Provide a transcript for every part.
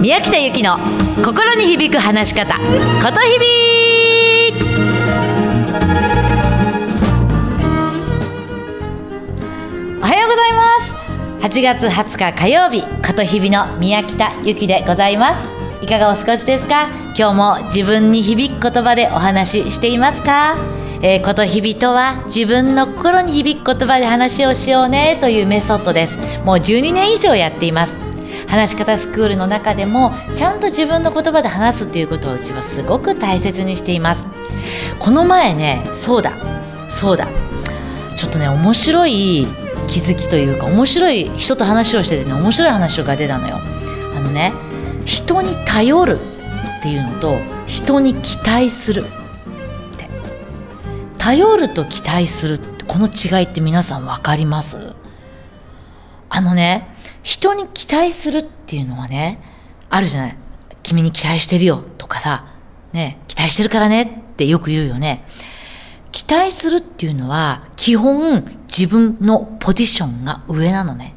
宮北由紀の心に響く話し方ことひびおはようございます。8月20日火曜日ことひびの宮北由紀でございます。いかがお過ごしですか？今日も自分に響く言葉でお話ししていますか？えー、ことひびとは自分の心に響く言葉で話をしようねというメソッドです。もう12年以上やっています。話し方スクールの中でもちゃんと自分の言葉で話すということをうちはすごく大切にしています。この前ねそうだそうだ。ちょっとね面白い気づきというか面白い人と話をしててね面白い話が出たのよ。あのね人に頼るっていうのと人に期待するって。頼ると期待するこの違いって皆さん分かります？あのね人に期待するっていうのはね、あるじゃない。君に期待してるよとかさ、ね、期待してるからねってよく言うよね。期待するっていうのは、基本自分のポジションが上なのね。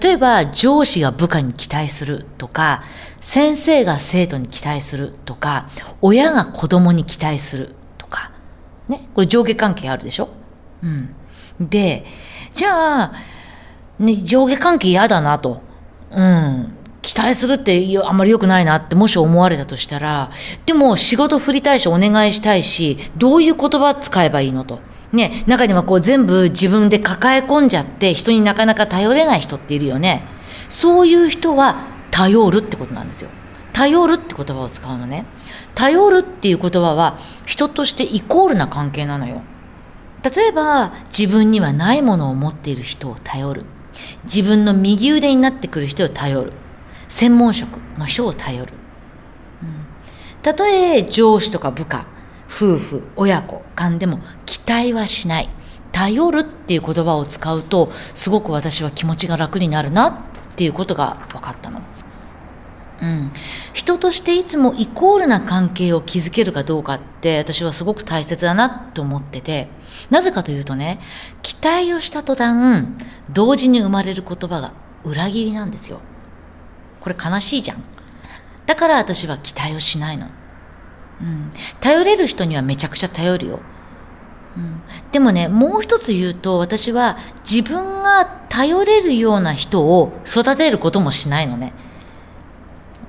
例えば、上司が部下に期待するとか、先生が生徒に期待するとか、親が子供に期待するとか、ね、これ上下関係あるでしょうん。で、じゃあ、ね、上下関係嫌だなと。うん。期待するってあんまり良くないなってもし思われたとしたら、でも仕事振りたいしお願いしたいし、どういう言葉使えばいいのと。ね、中にはこう全部自分で抱え込んじゃって人になかなか頼れない人っているよね。そういう人は頼るってことなんですよ。頼るって言葉を使うのね。頼るっていう言葉は人としてイコールな関係なのよ。例えば自分にはないものを持っている人を頼る。自分の右腕になってくる人を頼る。専門職の人を頼る、うん、たとえ上司とか部下夫婦親子間でも期待はしない。頼るっていう言葉を使うとすごく私は気持ちが楽になるなっていうことが分かったの。うん、人としていつもイコールな関係を築けるかどうかって私はすごく大切だなと思ってて。なぜかというとね期待をした途端同時に生まれる言葉が裏切りなんですよ。これ悲しいじゃん。だから私は期待をしないの、うん、頼れる人にはめちゃくちゃ頼るよ、うん、でもねもう一つ言うと私は自分が頼れるような人を育てることもしないのね。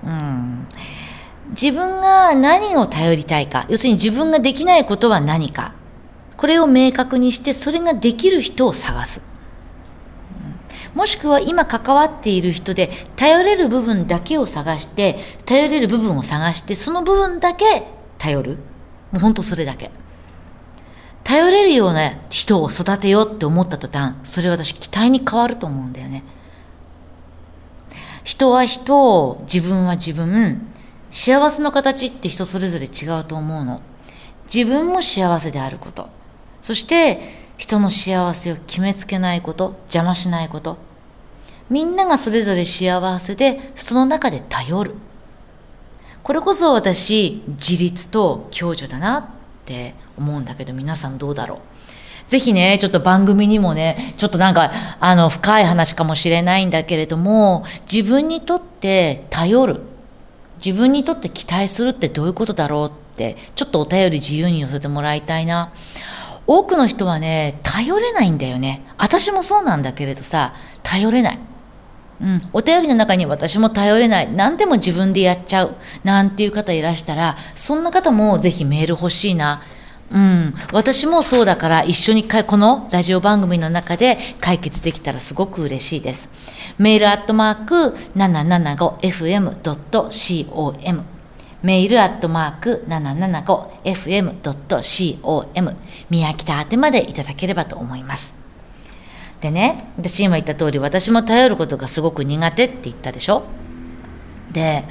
うん。自分が何を頼りたいか。要するに自分ができないことは何か。これを明確にしてそれができる人を探す。もしくは今関わっている人で頼れる部分だけを探して頼れる部分を探してその部分だけ頼る。もうほんとそれだけ。頼れるような人を育てようって思った途端それ私期待に変わると思うんだよね。人は人自分は自分幸せの形って人それぞれ違うと思うの。自分も幸せであること。そして人の幸せを決めつけないこと邪魔しないこと。みんながそれぞれ幸せでその中で頼る。これこそ私自立と共助だなって思うんだけど皆さんどうだろう？ぜひね、ちょっと番組にもね、ちょっとなんか、あの、深い話かもしれないんだけれども、自分にとって頼る。自分にとって期待するってどういうことだろうって、ちょっとお便り自由に寄せてもらいたいな。多くの人はね、頼れないんだよね。私もそうなんだけれどさ、頼れない。うん、お便りの中に私も頼れない。何でも自分でやっちゃう。なんていう方いらしたら、そんな方もぜひメール欲しいな。うん、私もそうだから一緒にこのラジオ番組の中で解決できたらすごく嬉しいです。メールアットマーク 775fm.com メールアットマーク 775fm.com 宮北宛てまでいただければと思います。でね、私今言った通り私も頼ることがすごく苦手って言ったでしょ？で、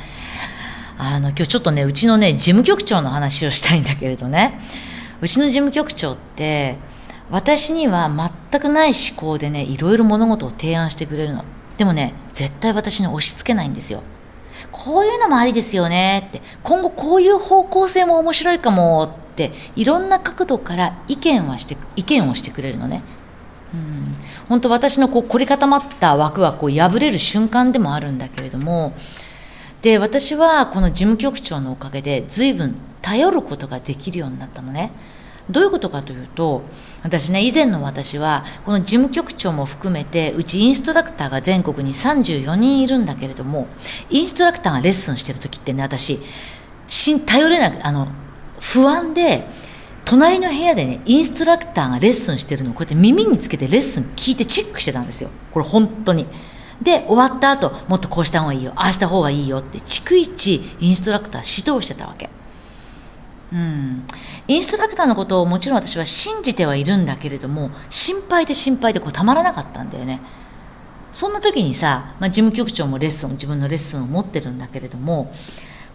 あの今日ちょっとね、うちのね、事務局長の話をしたいんだけれどね、うちの事務局長って私には全くない思考でね、いろいろ物事を提案してくれるの。でもね、絶対私に押し付けないんですよ。こういうのもありですよねって今後こういう方向性も面白いかもっていろんな角度から意見はして意見をしてくれるのね。うん、本当私のこう凝り固まった枠はこう破れる瞬間でもあるんだけれどもで私はこの事務局長のおかげで随分頼ることができるようになったのねどういうことかというと私ね以前の私はこの事務局長も含めてうちインストラクターが全国に34人いるんだけれどもインストラクターがレッスンしてる時ってね私し頼れなくあの不安で隣の部屋でねインストラクターがレッスンしてるのをこうやって耳につけてレッスン聞いてチェックしてたんですよこれ本当に。で終わった後もっとこうした方がいいよああした方がいいよって逐一インストラクター指導してたわけ。うん、インストラクターのことをもちろん私は信じてはいるんだけれども心配で心配でこうたまらなかったんだよね。そんな時にさ、まあ、事務局長もレッスン自分のレッスンを持ってるんだけれども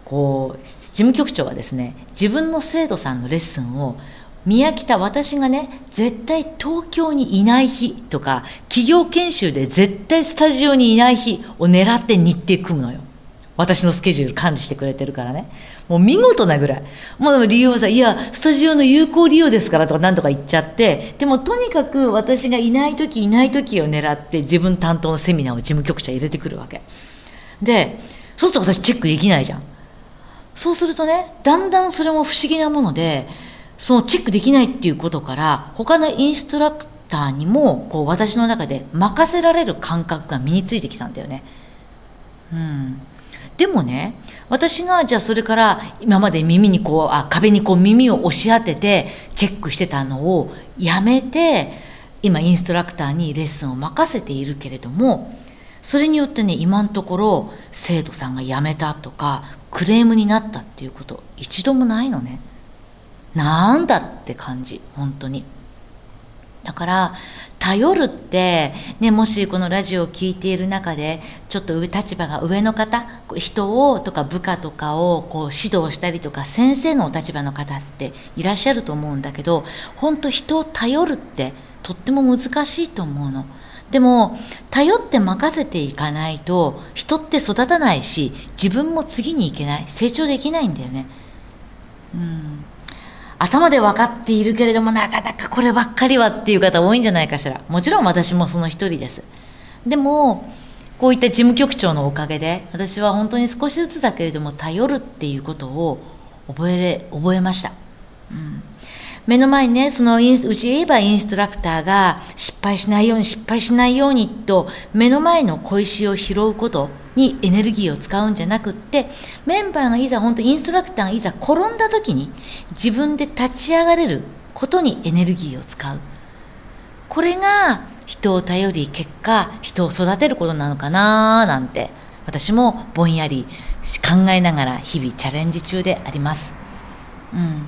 こう事務局長はですね自分の生徒さんのレッスンを宮北私がね絶対東京にいない日とか企業研修で絶対スタジオにいない日を狙って日程組むのよ。私のスケジュール管理してくれてるからね。もう見事なぐらい。もう理由はさいやスタジオの有効利用ですからとか何とか言っちゃって。でもとにかく私がいない時いない時を狙って自分担当のセミナーを事務局長入れてくるわけ。でそうすると私チェックできないじゃん。そうするとねだんだんそれも不思議なものでそのチェックできないっていうことから他のインストラクターにもこう私の中で任せられる感覚が身についてきたんだよね。うん、でもね私がじゃあそれから今まで耳にこうあ壁にこう耳を押し当ててチェックしてたのをやめて今インストラクターにレッスンを任せているけれどもそれによってね今のところ生徒さんが辞めたとかクレームになったっていうこと一度もないのね。なんだって感じ本当にだから頼るって、ね、もしこのラジオを聴いている中でちょっと立場が上の方人をとか部下とかをこう指導したりとか先生のお立場の方っていらっしゃると思うんだけど本当人を頼るってとっても難しいと思うの。でも頼って任せていかないと人って育たないし自分も次に行けない成長できないんだよね。うん頭で分かっているけれどもなかなかこればっかりはっていう方多いんじゃないかしら。もちろん私もその一人です。でもこういった事務局長のおかげで私は本当に少しずつだけれども頼るっていうことを覚えれ覚えました、うん。目の前にね、そのインうち言えばインストラクターが失敗しないように失敗しないようにと目の前の小石を拾うことにエネルギーを使うんじゃなくってメンバーがいざ本当インストラクターがいざ転んだ時に自分で立ち上がれることにエネルギーを使うこれが人を頼り結果人を育てることなのかななんて私もぼんやり考えながら日々チャレンジ中であります。うん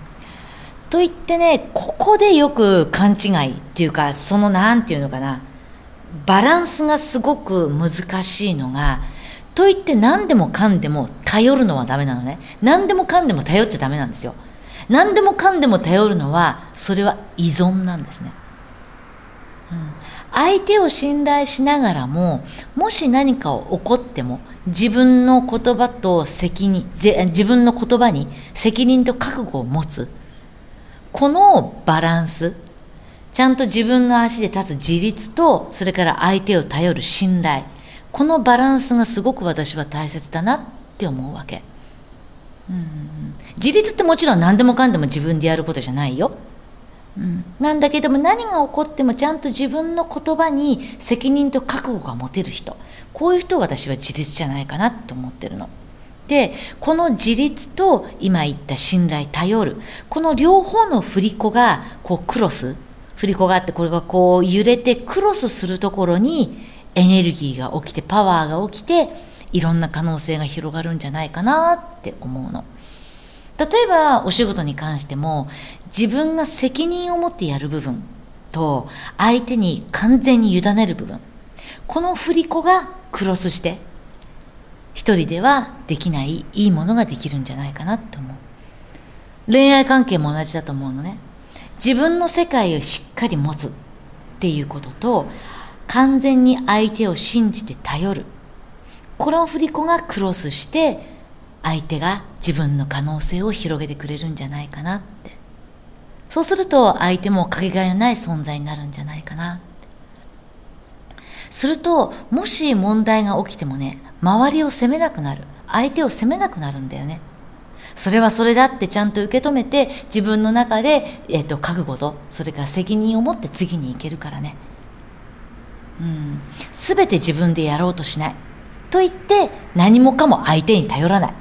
といってねここでよく勘違いっていうかその何て言うのかなバランスがすごく難しいのがといって何でもかんでも頼るのはダメなのね。何でもかんでも頼っちゃダメなんですよ。何でもかんでも頼るのはそれは依存なんですね、うん、相手を信頼しながらももし何かを起こっても自分の言葉と責任自分の言葉に責任と覚悟を持つ。このバランスちゃんと自分の足で立つ自立とそれから相手を頼る信頼。このバランスがすごく私は大切だなって思うわけ、うん、自立ってもちろん何でもかんでも自分でやることじゃないよ、うん、なんだけども何が起こってもちゃんと自分の言葉に責任と覚悟が持てる人。こういう人を私は自立じゃないかなと思ってるの。でこの自立と今言った信頼頼る。この両方の振り子がこうクロス。振り子があってこれがこう揺れてクロスするところにエネルギーが起きてパワーが起きていろんな可能性が広がるんじゃないかなって思うの。例えばお仕事に関しても自分が責任を持ってやる部分と相手に完全に委ねる部分。この振り子がクロスして一人ではできないいいものができるんじゃないかなと思う。恋愛関係も同じだと思うのね。自分の世界をしっかり持つっていうことと完全に相手を信じて頼る。この振り子がクロスして相手が自分の可能性を広げてくれるんじゃないかなって。そうすると相手もかけがえのない存在になるんじゃないかなって。するともし問題が起きてもね周りを責めなくなる。相手を責めなくなるんだよね。それはそれだってちゃんと受け止めて自分の中で、えーと、覚悟とそれから責任を持って次に行けるからね。うん。全て自分でやろうとしない。と言って何もかも相手に頼らない。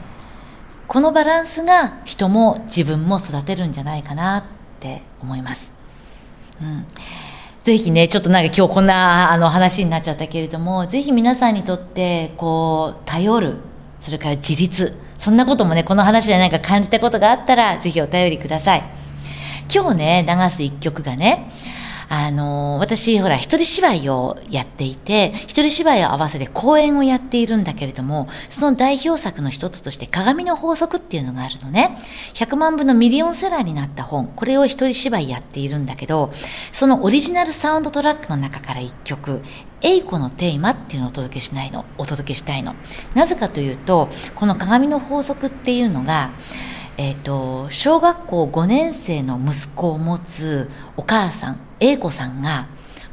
このバランスが人も自分も育てるんじゃないかなって思います。うん、ぜひね、ちょっとなんか今日こんなあの話になっちゃったけれども、ぜひ皆さんにとってこう頼る、それから自立、そんなこともね、この話で何か感じたことがあったら、ぜひお便りください。今日ね、流す一曲がね、あの、私、ほら、一人芝居をやっていて、一人芝居を合わせて公演をやっているんだけれども、その代表作の一つとして、鏡の法則っていうのがあるのね。100万部のミリオンセラーになった本、これを一人芝居やっているんだけど、そのオリジナルサウンドトラックの中から一曲、エイコのテーマっていうのをお届けしないの、お届けしたいの。なぜかというと、この鏡の法則っていうのが、えーと、小学校5年生の息子を持つお母さん A 子さんが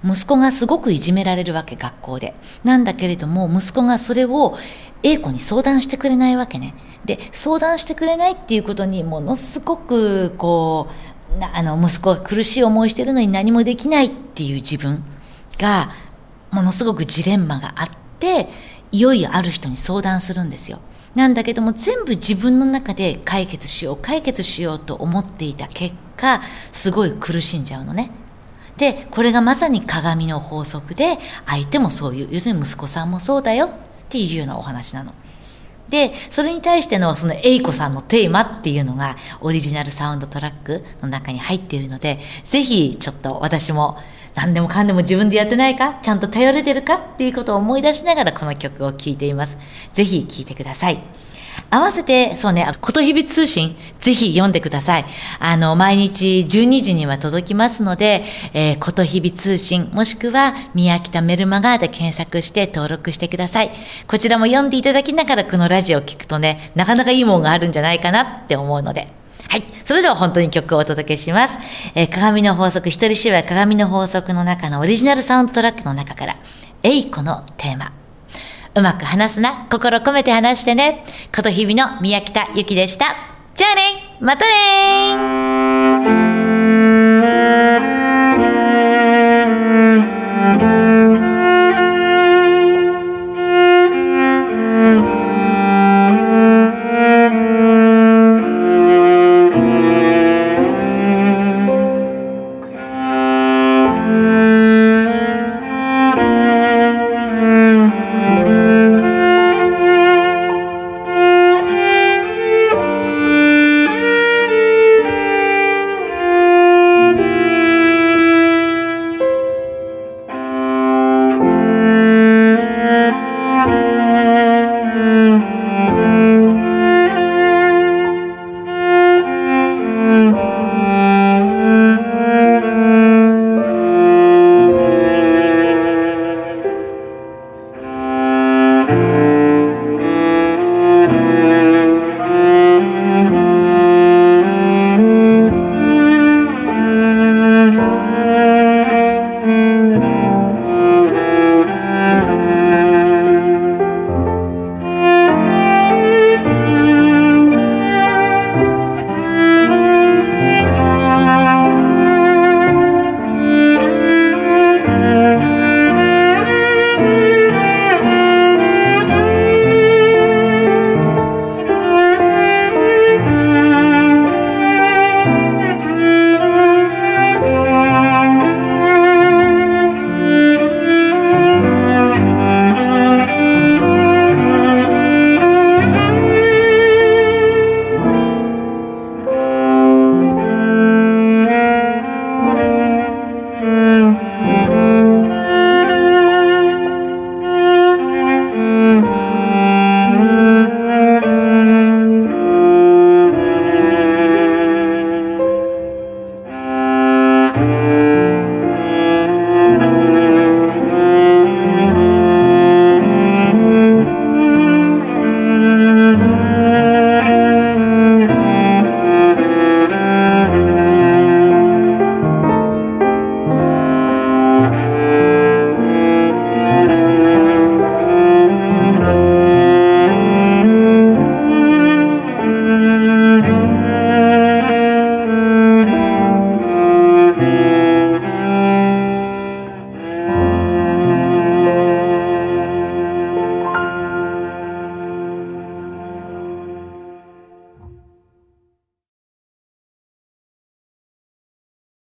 息子がすごくいじめられるわけ学校で。なんだけれども息子がそれを A 子に相談してくれないわけね。で相談してくれないっていうことにものすごくこうあの息子が苦しい思いしてるのに何もできないっていう自分がものすごくジレンマがあっていよいよある人に相談するんですよ。なんだけども全部自分の中で解決しよう解決しようと思っていた結果すごい苦しんじゃうのね。でこれがまさに鏡の法則で相手もそういう要するに息子さんもそうだよっていうようなお話なの。でそれに対してのそのエイコさんのテーマっていうのがオリジナルサウンドトラックの中に入っているのでぜひちょっと私も何でもかんでも自分でやってないかちゃんと頼れてるかっていうことを思い出しながらこの曲を聴いています。ぜひ聴いてください。合わせて、そうね、ことひび通信、ぜひ読んでください。あの、毎日12時には届きますので、えー、ことひび通信、もしくは、宮北メルマガーで検索して登録してください。こちらも読んでいただきながら、このラジオを聞くとね、なかなかいいもんがあるんじゃないかなって思うので、はい。それでは本当に曲をお届けします。えー、鏡の法則、一人芝居鏡の法則の中のオリジナルサウンドトラックの中から、エイコのテーマ。うまく話すな、心込めて話してね。こと日々の宮北ゆきでした。じゃあねまたね